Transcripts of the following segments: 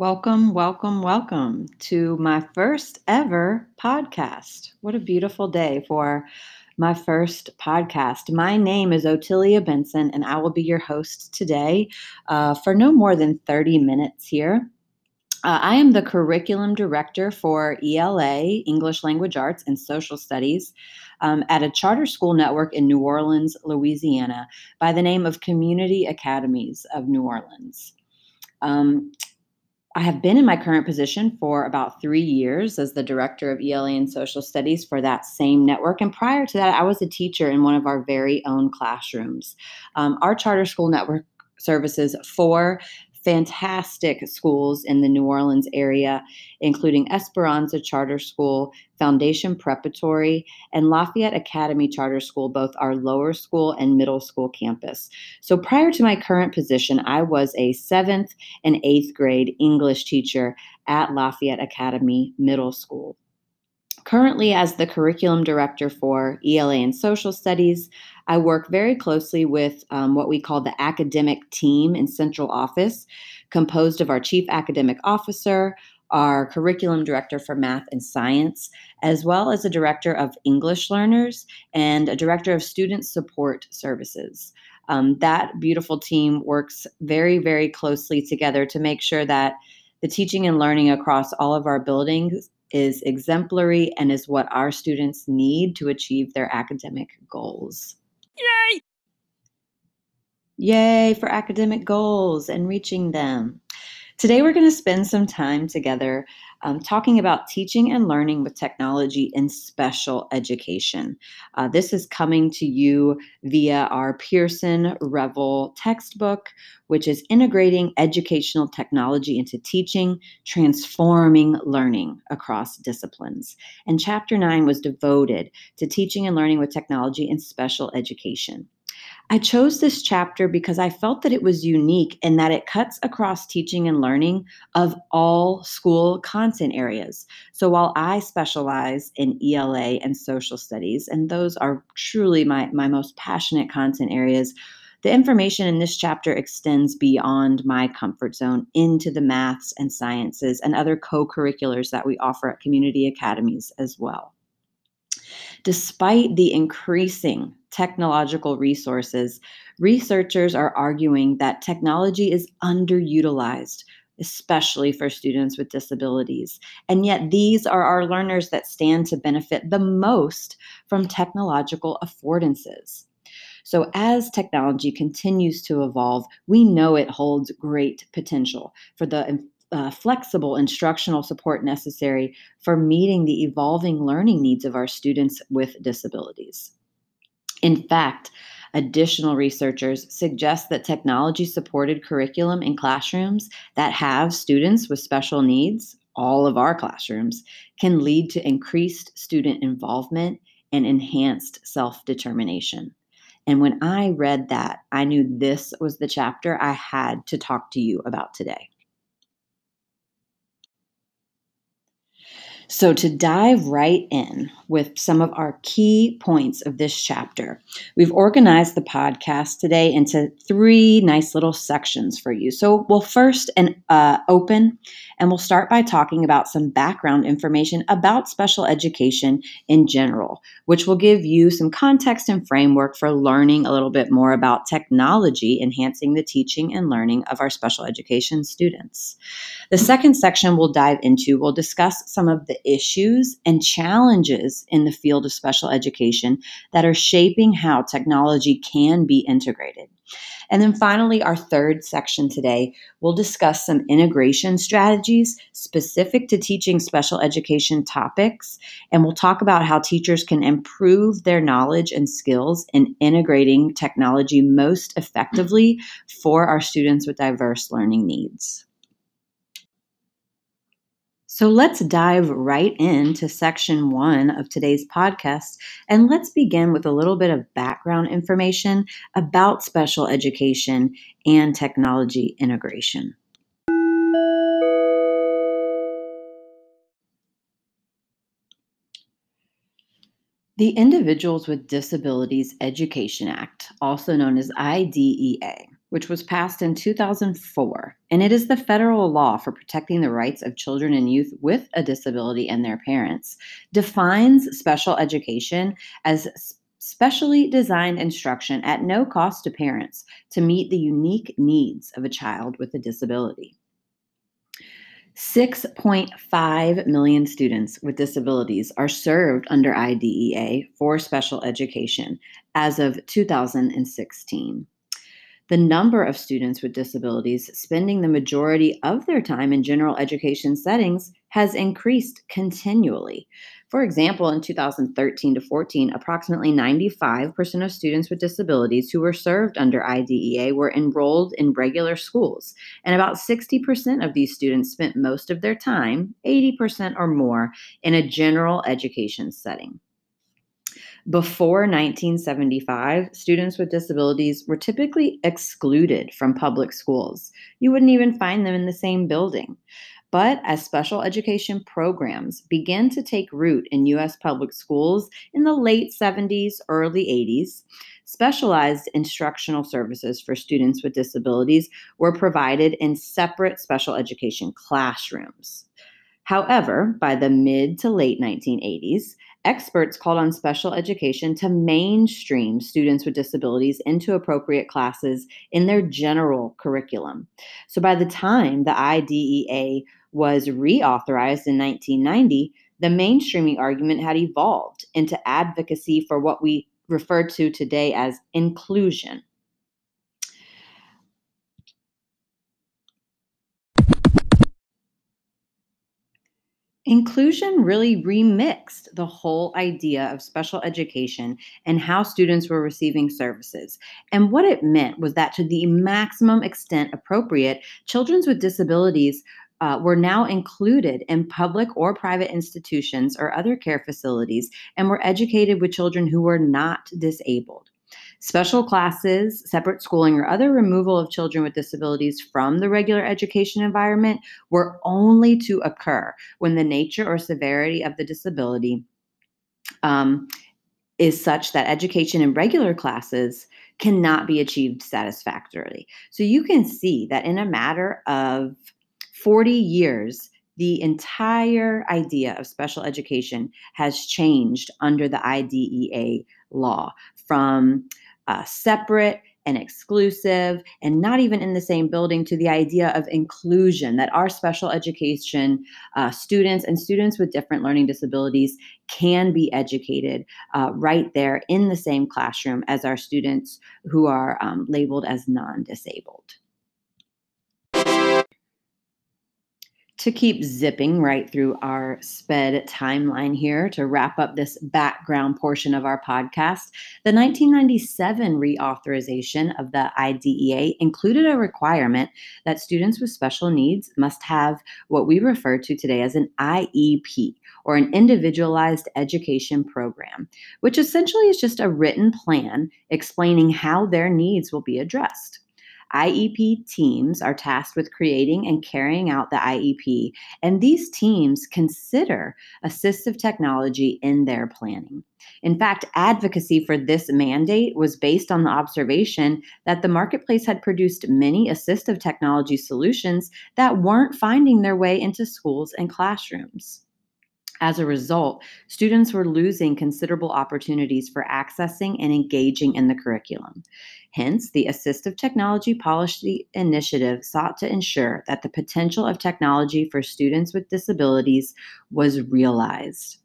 Welcome, welcome, welcome to my first ever podcast. What a beautiful day for my first podcast. My name is Otilia Benson, and I will be your host today uh, for no more than 30 minutes here. Uh, I am the curriculum director for ELA, English Language Arts and Social Studies, um, at a charter school network in New Orleans, Louisiana, by the name of Community Academies of New Orleans. Um, I have been in my current position for about three years as the director of ELA and social studies for that same network. And prior to that, I was a teacher in one of our very own classrooms. Um, our charter school network services four fantastic schools in the New Orleans area, including Esperanza Charter School, Foundation Preparatory, and Lafayette Academy Charter School, both our lower school and middle school campus. So prior to my current position, I was a seventh and eighth grade English teacher at Lafayette Academy Middle School. Currently, as the curriculum director for ELA and social studies, I work very closely with um, what we call the academic team in central office, composed of our chief academic officer, our curriculum director for math and science, as well as a director of English learners and a director of student support services. Um, that beautiful team works very, very closely together to make sure that the teaching and learning across all of our buildings is exemplary and is what our students need to achieve their academic goals. Yay! Yay for academic goals and reaching them. Today, we're going to spend some time together um, talking about teaching and learning with technology in special education. Uh, this is coming to you via our Pearson Revel textbook, which is integrating educational technology into teaching, transforming learning across disciplines. And chapter nine was devoted to teaching and learning with technology in special education. I chose this chapter because I felt that it was unique in that it cuts across teaching and learning of all school content areas. So while I specialize in ELA and social studies, and those are truly my, my most passionate content areas, the information in this chapter extends beyond my comfort zone into the maths and sciences and other co curriculars that we offer at community academies as well. Despite the increasing technological resources, researchers are arguing that technology is underutilized, especially for students with disabilities. And yet, these are our learners that stand to benefit the most from technological affordances. So, as technology continues to evolve, we know it holds great potential for the uh, flexible instructional support necessary for meeting the evolving learning needs of our students with disabilities. In fact, additional researchers suggest that technology supported curriculum in classrooms that have students with special needs, all of our classrooms, can lead to increased student involvement and enhanced self determination. And when I read that, I knew this was the chapter I had to talk to you about today. So, to dive right in with some of our key points of this chapter, we've organized the podcast today into three nice little sections for you. So, we'll first and uh, open, and we'll start by talking about some background information about special education in general, which will give you some context and framework for learning a little bit more about technology enhancing the teaching and learning of our special education students. The second section we'll dive into will discuss some of the issues and challenges in the field of special education that are shaping how technology can be integrated. And then finally, our third section today, we'll discuss some integration strategies specific to teaching special education topics. And we'll talk about how teachers can improve their knowledge and skills in integrating technology most effectively for our students with diverse learning needs. So let's dive right into section one of today's podcast. And let's begin with a little bit of background information about special education and technology integration. The Individuals with Disabilities Education Act, also known as IDEA, which was passed in 2004, and it is the federal law for protecting the rights of children and youth with a disability and their parents, defines special education as specially designed instruction at no cost to parents to meet the unique needs of a child with a disability. 6.5 million students with disabilities are served under IDEA for special education as of 2016 the number of students with disabilities spending the majority of their time in general education settings has increased continually. For example, in 2013 to 14, approximately 95% of students with disabilities who were served under IDEA were enrolled in regular schools, and about 60% of these students spent most of their time, 80% or more, in a general education setting. Before 1975, students with disabilities were typically excluded from public schools. You wouldn't even find them in the same building. But as special education programs began to take root in U.S. public schools in the late 70s, early 80s, specialized instructional services for students with disabilities were provided in separate special education classrooms. However, by the mid to late 1980s, experts called on special education to mainstream students with disabilities into appropriate classes in their general curriculum. So by the time the IDEA was reauthorized in 1990, the mainstreaming argument had evolved into advocacy for what we refer to today as inclusion. Inclusion really remixed the whole idea of special education and how students were receiving services. And what it meant was that, to the maximum extent appropriate, children with disabilities uh, were now included in public or private institutions or other care facilities and were educated with children who were not disabled. Special classes, separate schooling, or other removal of children with disabilities from the regular education environment were only to occur when the nature or severity of the disability um, is such that education in regular classes cannot be achieved satisfactorily. So you can see that in a matter of 40 years, the entire idea of special education has changed under the IDEA law from uh, separate and exclusive and not even in the same building to the idea of inclusion that our special education uh, students and students with different learning disabilities can be educated uh, right there in the same classroom as our students who are um, labeled as non disabled. To keep zipping right through our sped timeline here to wrap up this background portion of our podcast, the 1997 reauthorization of the IDEA included a requirement that students with special needs must have what we refer to today as an IEP or an individualized education program, which essentially is just a written plan explaining how their needs will be addressed. IEP teams are tasked with creating and carrying out the IEP, and these teams consider assistive technology in their planning. In fact, advocacy for this mandate was based on the observation that the marketplace had produced many assistive technology solutions that weren't finding their way into schools and classrooms. As a result, students were losing considerable opportunities for accessing and engaging in the curriculum. Hence, the Assistive Technology Policy Initiative sought to ensure that the potential of technology for students with disabilities was realized.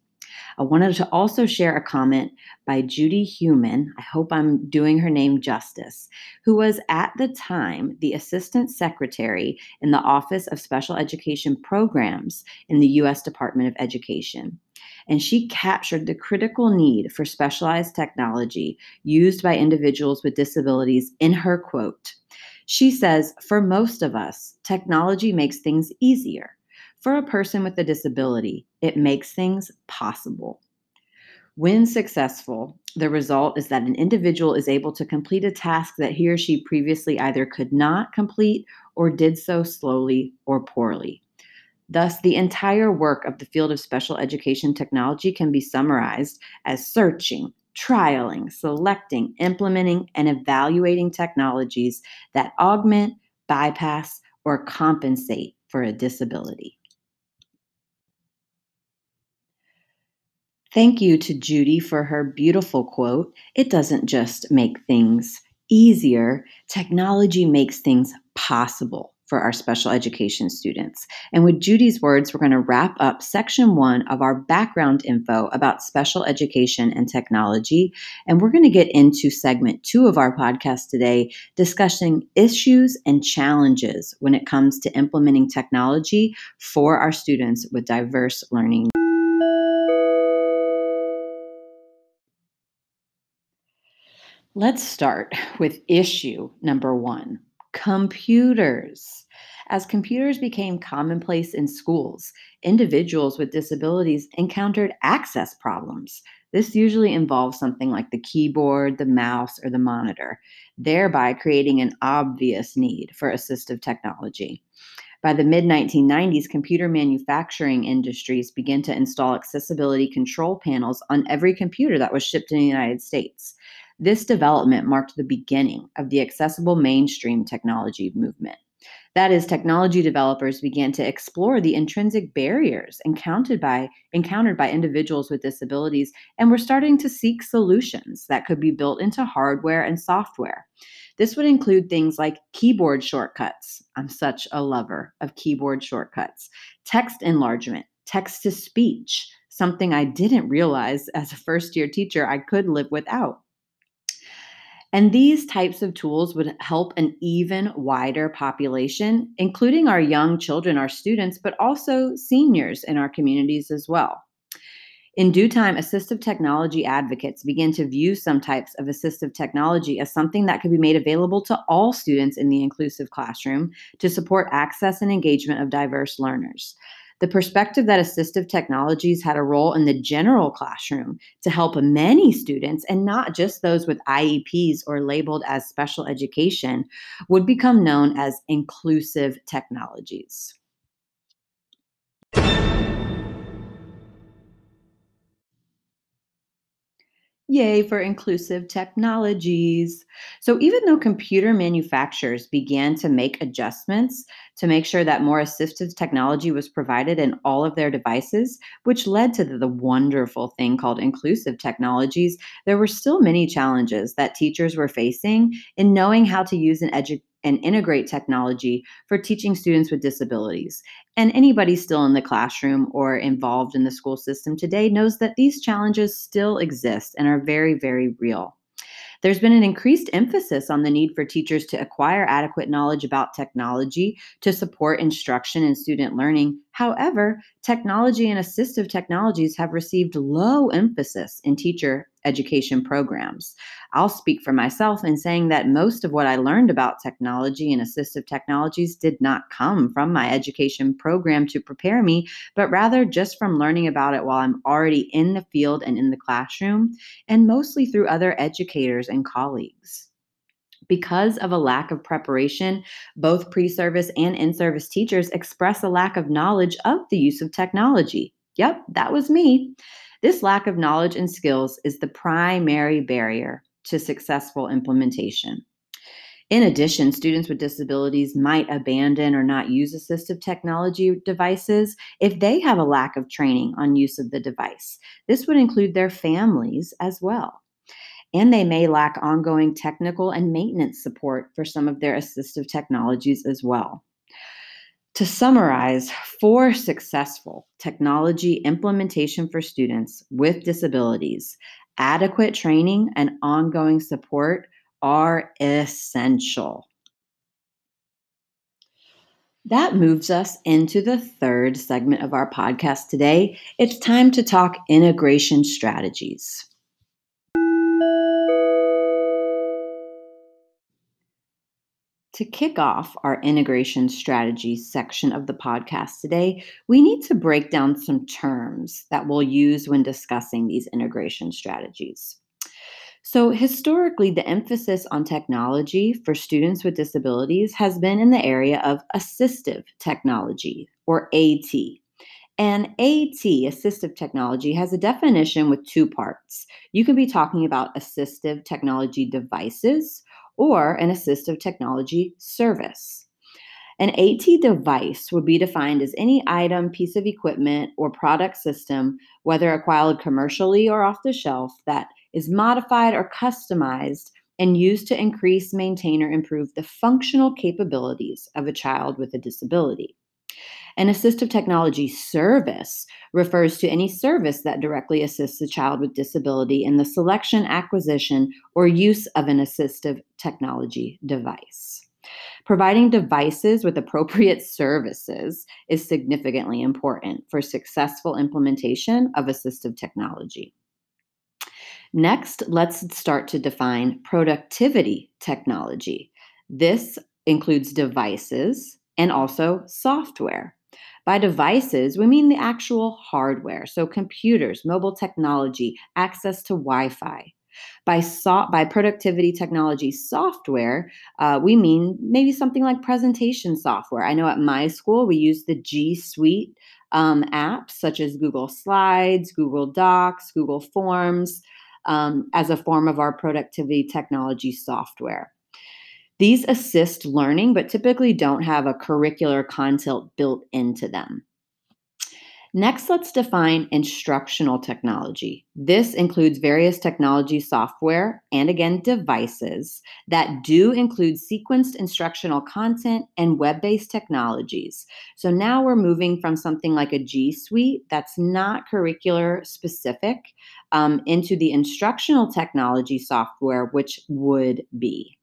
I wanted to also share a comment by Judy Heumann. I hope I'm doing her name justice, who was at the time the Assistant Secretary in the Office of Special Education Programs in the U.S. Department of Education. And she captured the critical need for specialized technology used by individuals with disabilities in her quote. She says, For most of us, technology makes things easier. For a person with a disability, it makes things possible. When successful, the result is that an individual is able to complete a task that he or she previously either could not complete or did so slowly or poorly. Thus, the entire work of the field of special education technology can be summarized as searching, trialing, selecting, implementing, and evaluating technologies that augment, bypass, or compensate for a disability. Thank you to Judy for her beautiful quote. It doesn't just make things easier, technology makes things possible for our special education students. And with Judy's words, we're going to wrap up section one of our background info about special education and technology. And we're going to get into segment two of our podcast today, discussing issues and challenges when it comes to implementing technology for our students with diverse learning. Let's start with issue number one computers. As computers became commonplace in schools, individuals with disabilities encountered access problems. This usually involves something like the keyboard, the mouse, or the monitor, thereby creating an obvious need for assistive technology. By the mid 1990s, computer manufacturing industries began to install accessibility control panels on every computer that was shipped in the United States. This development marked the beginning of the accessible mainstream technology movement. That is, technology developers began to explore the intrinsic barriers encountered by, encountered by individuals with disabilities and were starting to seek solutions that could be built into hardware and software. This would include things like keyboard shortcuts. I'm such a lover of keyboard shortcuts, text enlargement, text to speech, something I didn't realize as a first year teacher I could live without and these types of tools would help an even wider population, including our young children, our students, but also seniors in our communities as well. In due time, assistive technology advocates began to view some types of assistive technology as something that could be made available to all students in the inclusive classroom to support access and engagement of diverse learners the perspective that assistive technologies had a role in the general classroom to help many students and not just those with IEPs or labeled as special education would become known as inclusive technologies. Yay for inclusive technologies. So, even though computer manufacturers began to make adjustments to make sure that more assistive technology was provided in all of their devices, which led to the, wonderful thing called inclusive technologies, there were still many challenges that teachers were facing in knowing how to use an education and integrate technology for teaching students with disabilities. And anybody still in the classroom or involved in the school system today knows that these challenges still exist and are very, very real. There's been an increased emphasis on the need for teachers to acquire adequate knowledge about technology to support instruction and student learning. However, technology and assistive technologies have received low emphasis in teacher education programs. I'll speak for myself in saying that most of what I learned about technology and assistive technologies did not come from my education program to prepare me, but rather just from learning about it while I'm already in the field and in the classroom, and mostly through other educators and colleagues. Because of a lack of preparation, both pre service and in service teachers express a lack of knowledge of the use of technology. Yep, that was me. This lack of knowledge and skills is the primary barrier to successful implementation. In addition, students with disabilities might abandon or not use assistive technology devices if they have a lack of training on use of the device. This would include their families as well. And they may lack ongoing technical and maintenance support for some of their assistive technologies as well. To summarize, for successful technology implementation for students with disabilities, adequate training and ongoing support are essential. That moves us into the third segment of our podcast today. It's time to talk integration strategies. To kick off our integration strategy section of the podcast today, we need to break down some terms that we'll use when discussing these integration strategies. So, historically, the emphasis on technology for students with disabilities has been in the area of assistive technology, or AT. And AT, assistive technology, has a definition with two parts. You can be talking about assistive technology devices or an assistive technology service. An AT device would be defined as any item, piece of equipment, or product system, whether acquired commercially or off the shelf, that is modified or customized and used to increase, maintain, or improve the functional capabilities of a child with a disability. An assistive technology service refers to any service that directly assists a child with disability in the selection, acquisition, or use of an assistive technology device. Providing devices with appropriate services is significantly important for successful implementation of assistive technology. Next, let's start to define productivity technology. This includes devices and also software. By devices, we mean the actual hardware, so computers, mobile technology, access to Wi Fi. By, so- by productivity technology software, uh, we mean maybe something like presentation software. I know at my school we use the G Suite um, apps such as Google Slides, Google Docs, Google Forms um, as a form of our productivity technology software. These assist learning, but typically don't have a curricular content built into them. Next, let's define instructional technology. This includes various technology software and again devices that do include sequenced instructional content and web based technologies. So now we're moving from something like a G Suite that's not curricular specific um, into the instructional technology software, which would be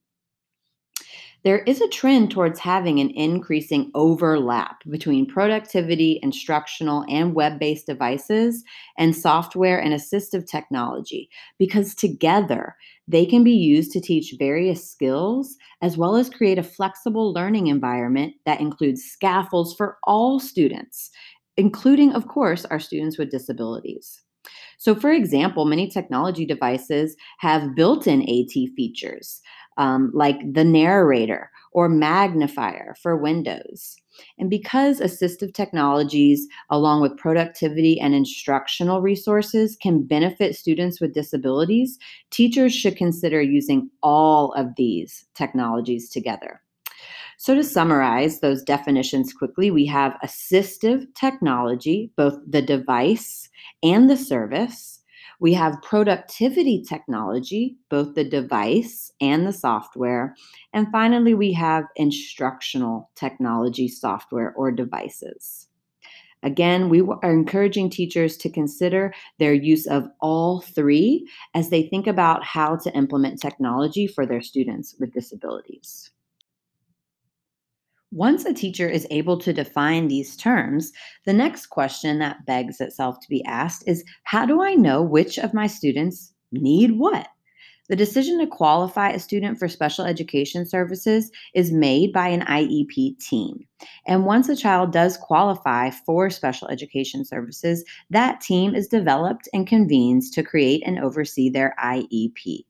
there is a trend towards having an increasing overlap between productivity, instructional, and web based devices and software and assistive technology because together they can be used to teach various skills as well as create a flexible learning environment that includes scaffolds for all students, including, of course, our students with disabilities. So, for example, many technology devices have built in AT features um, like the narrator or magnifier for Windows. And because assistive technologies, along with productivity and instructional resources, can benefit students with disabilities, teachers should consider using all of these technologies together. So, to summarize those definitions quickly, we have assistive technology, both the device and the service. We have productivity technology, both the device and the software. And finally, we have instructional technology software or devices. Again, we are encouraging teachers to consider their use of all three as they think about how to implement technology for their students with disabilities. Once a teacher is able to define these terms, the next question that begs itself to be asked is how do I know which of my students need what? The decision to qualify a student for special education services is made by an IEP team. And once a child does qualify for special education services, that team is developed and convenes to create and oversee their IEP.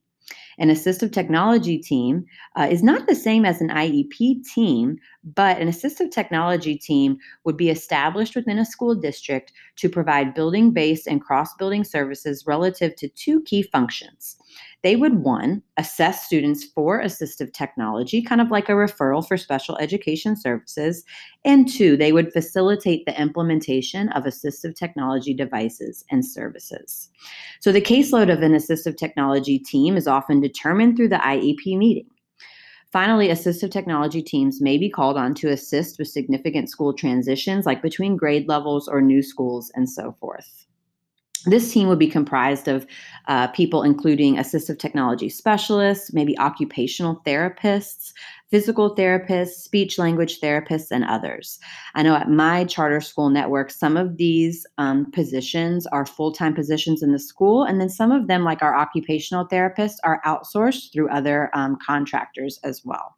An assistive technology team uh, is not the same as an IEP team, but an assistive technology team would be established within a school district to provide building based and cross building services relative to two key functions they would one, assess students for assistive technology, kind of like a referral for special education services. And two, they would facilitate the implementation of assistive technology devices and services. So the caseload of an assistive technology team is often determined through the IEP meeting. Finally, assistive technology teams may be called on to assist with significant school transitions, like between grade levels or new schools and so forth. This team would be comprised of uh, people including assistive technology specialists, maybe occupational therapists, physical therapists, speech language therapists, and others. I know at my charter school network, some of these um, positions are full time positions in the school, and then some of them, like our occupational therapists, are outsourced through other um, contractors as well.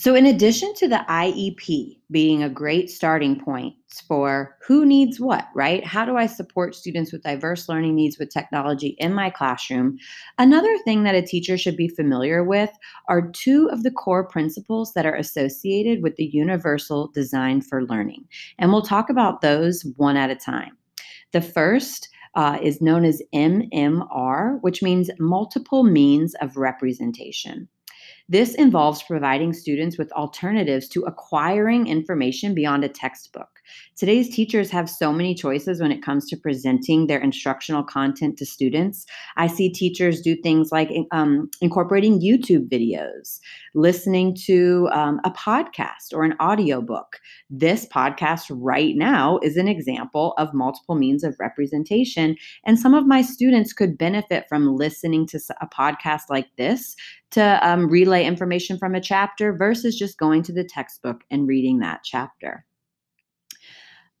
So, in addition to the IEP being a great starting point for who needs what, right? How do I support students with diverse learning needs with technology in my classroom? Another thing that a teacher should be familiar with are two of the core principles that are associated with the universal design for learning. And we'll talk about those one at a time. The first uh, is known as MMR, which means multiple means of representation. This involves providing students with alternatives to acquiring information beyond a textbook. Today's teachers have so many choices when it comes to presenting their instructional content to students. I see teachers do things like um, incorporating YouTube videos, listening to um, a podcast or an audiobook. This podcast right now is an example of multiple means of representation. And some of my students could benefit from listening to a podcast like this to um, relay information from a chapter versus just going to the textbook and reading that chapter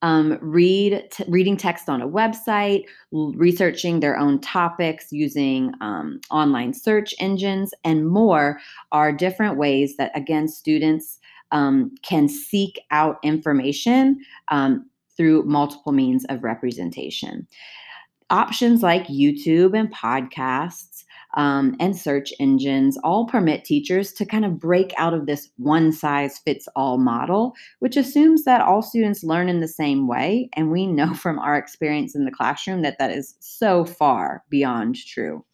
um, read t- reading text on a website, l- researching their own topics using um, online search engines, and more are different ways that again students um, can seek out information um, through multiple means of representation. Options like YouTube and podcasts um, and search engines all permit teachers to kind of break out of this one size fits all model, which assumes that all students learn in the same way. And we know from our experience in the classroom that that is so far beyond true.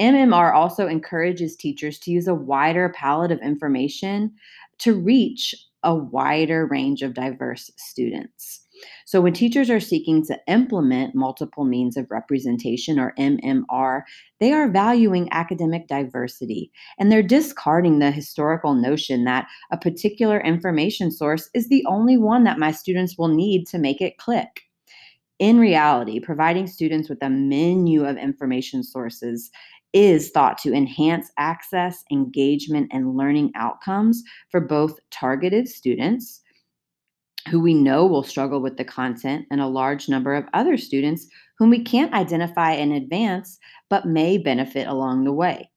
MMR also encourages teachers to use a wider palette of information to reach a wider range of diverse students. So, when teachers are seeking to implement multiple means of representation or MMR, they are valuing academic diversity and they're discarding the historical notion that a particular information source is the only one that my students will need to make it click. In reality, providing students with a menu of information sources is thought to enhance access, engagement, and learning outcomes for both targeted students who we know will struggle with the content, and a large number of other students whom we can't identify in advance but may benefit along the way.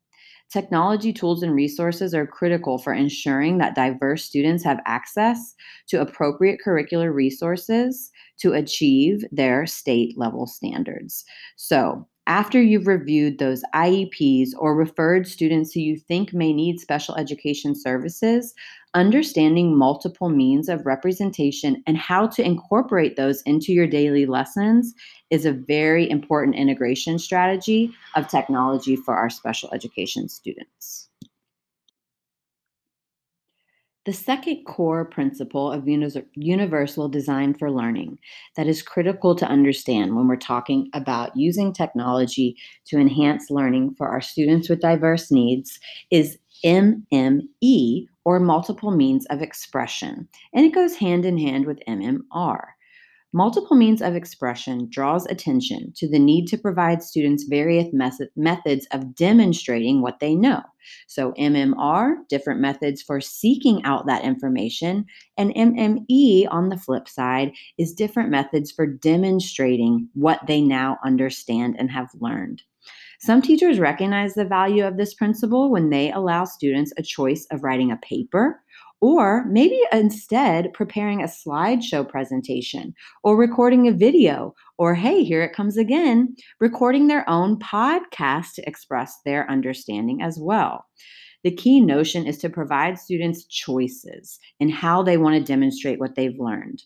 Technology tools and resources are critical for ensuring that diverse students have access to appropriate curricular resources to achieve their state level standards. So, after you've reviewed those IEPs or referred students who you think may need special education services, understanding multiple means of representation and how to incorporate those into your daily lessons is a very important integration strategy of technology for our special education students. The second core principle of universal design for learning that is critical to understand when we're talking about using technology to enhance learning for our students with diverse needs is MME or multiple means of expression, and it goes hand in hand with MMR. Multiple means of expression draws attention to the need to provide students various methods of demonstrating what they know. So, MMR, different methods for seeking out that information, and MME, on the flip side, is different methods for demonstrating what they now understand and have learned. Some teachers recognize the value of this principle when they allow students a choice of writing a paper or maybe instead preparing a slideshow presentation or recording a video, or hey, here it comes again, recording their own podcast to express their understanding as well. The key notion is to provide students choices in how they want to demonstrate what they've learned.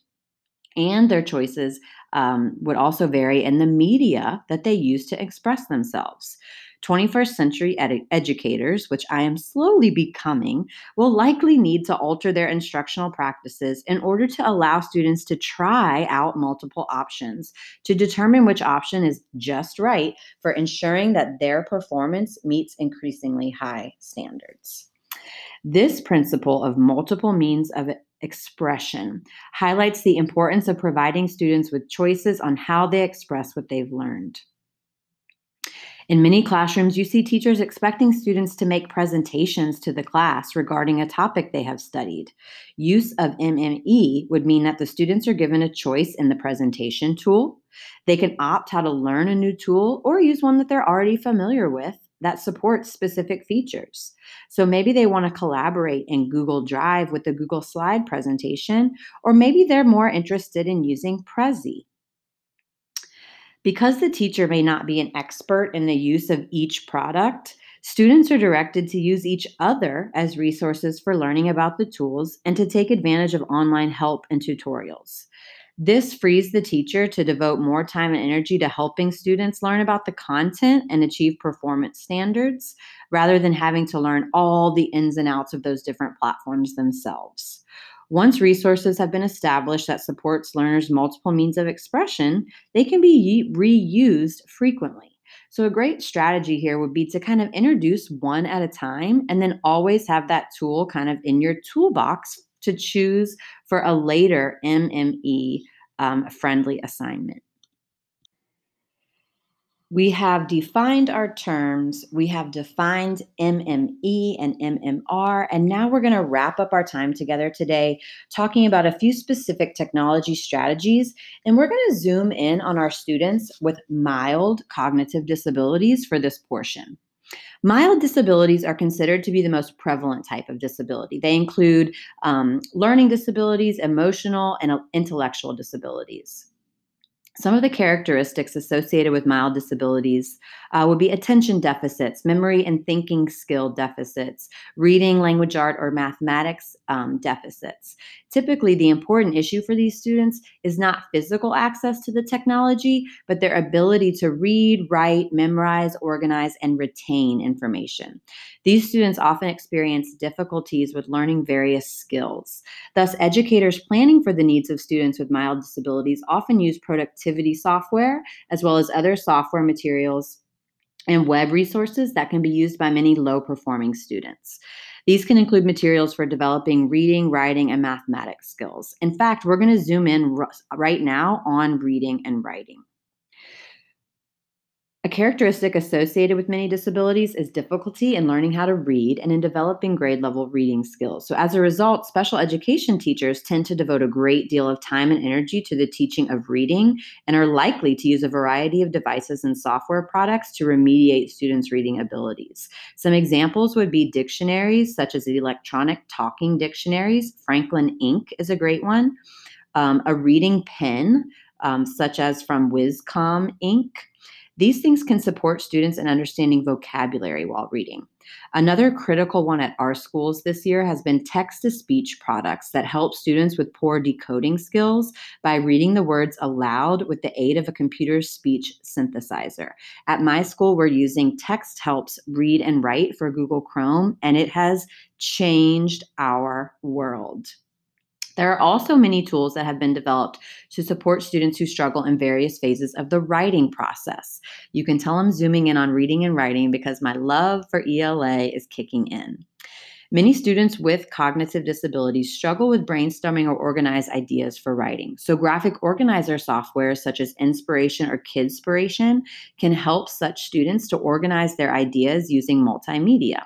And their choices um, would also vary in the media that they use to express themselves. 21st century ed- educators, which I am slowly becoming, will likely need to alter their instructional practices in order to allow students to try out multiple options to determine which option is just right for ensuring that their performance meets increasingly high standards. This principle of multiple means of expression highlights the importance of providing students with choices on how they express what they've learned. In many classrooms, you see teachers expecting students to make presentations to the class regarding a topic they have studied. Use of MME would mean that the students are given a choice in the presentation tool. They can opt how to learn a new tool or use one that they're already familiar with that supports specific features. So maybe they want to collaborate in Google Drive with the Google Slide presentation, or maybe they're more interested in using Prezi. Because the teacher may not be an expert in the use of each product, students are directed to use each other as resources for learning about the tools and to take advantage of online help and tutorials. This frees the teacher to devote more time and energy to helping students learn about the content and achieve performance standards rather than having to learn all the ins and outs of those different platforms themselves. Once resources have been established that supports learners' multiple means of expression, they can be reused frequently. So, a great strategy here would be to kind of introduce one at a time and then always have that tool kind of in your toolbox to choose for a later MME um, friendly assignment we have defined our terms, we have defined MME and MMR, and now we're going to wrap up our time together today talking about a few specific technology strategies. And we're going to zoom in on our students with mild cognitive disabilities for this portion. Mild disabilities are considered to be the most prevalent type of disability. They include um, learning disabilities, emotional, and intellectual disabilities. Some of the characteristics associated with mild disabilities uh, would be attention deficits, memory and thinking skill deficits, reading, language art, or mathematics um, deficits. Typically, the important issue for these students is not physical access to the technology, but their ability to read, write, memorize, organize, and retain information. These students often experience difficulties with learning various skills. Thus, educators planning for the needs of students with mild disabilities often use productivity software as well as other software materials and web resources that can be used by many low performing students. These can include materials for developing reading, writing, and mathematics skills. In fact, we're going to zoom in r- right now on reading and writing. A characteristic associated with many disabilities is difficulty in learning how to read and in developing grade level reading skills. So, as a result, special education teachers tend to devote a great deal of time and energy to the teaching of reading and are likely to use a variety of devices and software products to remediate students' reading abilities. Some examples would be dictionaries, such as the electronic talking dictionaries. Franklin Ink is a great one. Um, a reading pen, um, such as from Wizcom Ink these things can support students in understanding vocabulary while reading. Another critical one at our schools this year has been text to speech products that help students with poor decoding skills by reading the words aloud with the aid of a computer speech synthesizer. At my school, we're using Texthelp's Read and Write for Google Chrome, and it has changed our world. There are also many tools that have been developed to support students who struggle in various phases of the writing process. You can tell I'm zooming in on reading and writing because my love for ELA is kicking in. Many students with cognitive disabilities struggle with brainstorming or organize ideas for writing. So, graphic organizer software such as Inspiration or Kidspiration can help such students to organize their ideas using multimedia.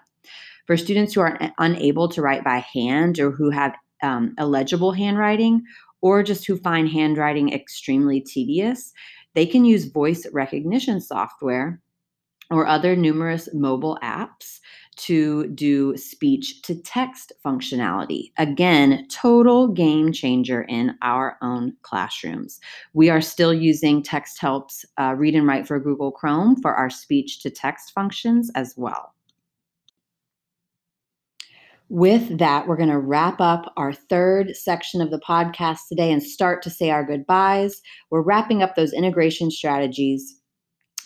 For students who are unable to write by hand or who have um, illegible handwriting or just who find handwriting extremely tedious, they can use voice recognition software or other numerous mobile apps to do speech to text functionality. Again, total game changer in our own classrooms. We are still using Texthelp's uh, Read and Write for Google Chrome for our speech to text functions as well. With that, we're going to wrap up our third section of the podcast today and start to say our goodbyes. We're wrapping up those integration strategies.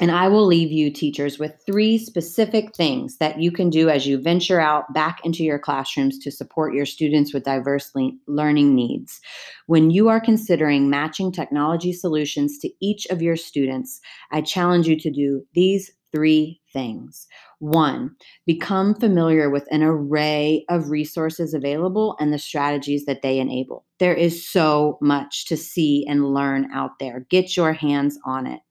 And I will leave you, teachers, with three specific things that you can do as you venture out back into your classrooms to support your students with diverse le- learning needs. When you are considering matching technology solutions to each of your students, I challenge you to do these three things. One, become familiar with an array of resources available and the strategies that they enable. There is so much to see and learn out there. Get your hands on it.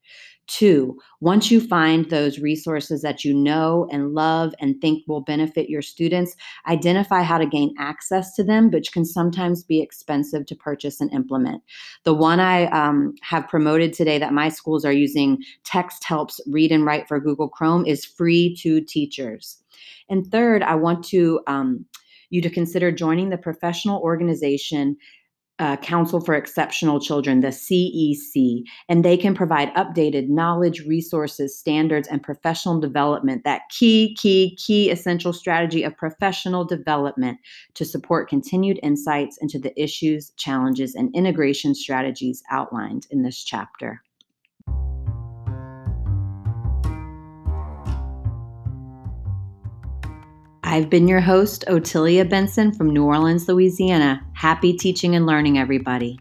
Two, once you find those resources that you know and love and think will benefit your students, identify how to gain access to them, which can sometimes be expensive to purchase and implement. The one I um, have promoted today that my schools are using, Texthelp's Read and Write for Google Chrome, is free to teachers. And third, I want to um, you to consider joining the professional organization uh, Council for Exceptional Children, the CEC, and they can provide updated knowledge, resources, standards, and professional development, that key, key, key essential strategy of professional development to support continued insights into the issues, challenges, and integration strategies outlined in this chapter. I've been your host, Otilia Benson from New Orleans, Louisiana. Happy teaching and learning, everybody.